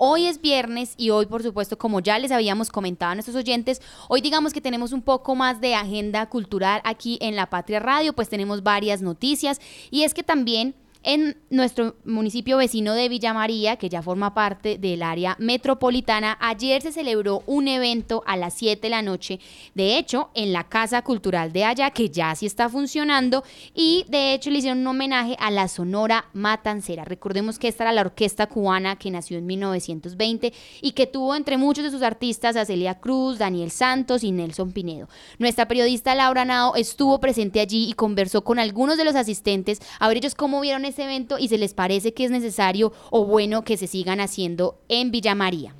Hoy es viernes y hoy, por supuesto, como ya les habíamos comentado a nuestros oyentes, hoy digamos que tenemos un poco más de agenda cultural aquí en La Patria Radio, pues tenemos varias noticias. Y es que también en nuestro municipio vecino de Villa María, que ya forma parte del área metropolitana, ayer se celebró un evento a las 7 de la noche, de hecho, en la Casa Cultural de allá, que ya sí está funcionando, y de hecho le hicieron un homenaje a la Sonora Matancera. Recordemos que esta era la orquesta cubana que nació en 1920 y que tuvo entre muchos de sus artistas a Celia Cruz, Daniel Santos y Nelson Pinedo. Nuestra periodista Laura Nao estuvo presente allí y conversó con algunos de los asistentes a ver ellos cómo vieron ese evento y se les parece que es necesario o bueno que se sigan haciendo en Villa María.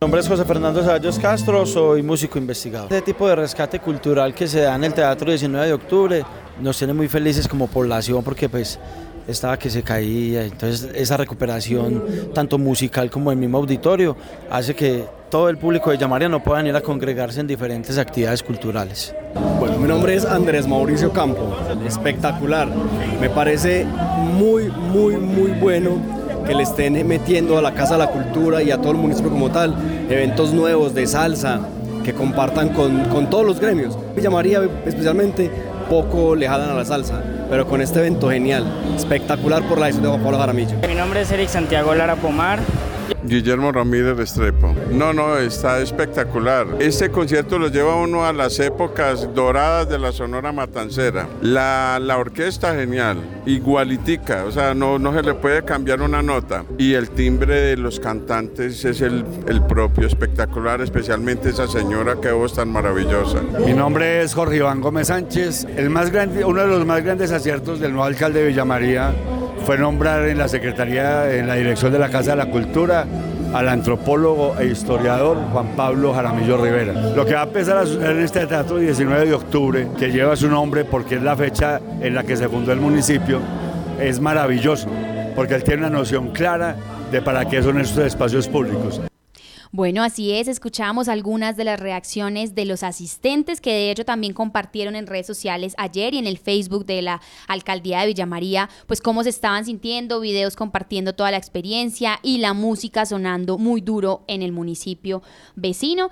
Mi nombre es José Fernando Ceballos Castro, soy músico investigador. Este tipo de rescate cultural que se da en el Teatro 19 de octubre nos tiene muy felices como población porque pues estaba que se caía, entonces esa recuperación tanto musical como el mismo auditorio hace que todo el público de Llamaria no pueda ir a congregarse en diferentes actividades culturales. Bueno, mi nombre es Andrés Mauricio Campo, espectacular. Me parece muy, muy, muy bueno que le estén metiendo a la Casa de la Cultura y a todo el municipio como tal eventos nuevos de salsa que compartan con, con todos los gremios. Villa María especialmente poco lejana a la salsa, pero con este evento genial, espectacular por la decisión de Juan Pablo Jaramillo. Mi nombre es Eric Santiago Lara Pomar, Guillermo Ramírez Restrepo. No, no, está espectacular. Este concierto lo lleva uno a las épocas doradas de la Sonora Matancera. La, la orquesta genial, igualitica, o sea, no, no se le puede cambiar una nota. Y el timbre de los cantantes es el, el propio, espectacular, especialmente esa señora que voz tan maravillosa. Mi nombre es Jorge Iván Gómez Sánchez. El más grande, uno de los más grandes aciertos del nuevo alcalde de Villa María fue nombrar en la Secretaría, en la dirección de la Casa de la Cultura, al antropólogo e historiador Juan Pablo Jaramillo Rivera. Lo que va a empezar a suceder en este teatro 19 de octubre, que lleva su nombre porque es la fecha en la que se fundó el municipio, es maravilloso, porque él tiene una noción clara de para qué son estos espacios públicos. Bueno, así es, escuchamos algunas de las reacciones de los asistentes que de hecho también compartieron en redes sociales ayer y en el Facebook de la alcaldía de Villa María, pues cómo se estaban sintiendo, videos compartiendo toda la experiencia y la música sonando muy duro en el municipio vecino.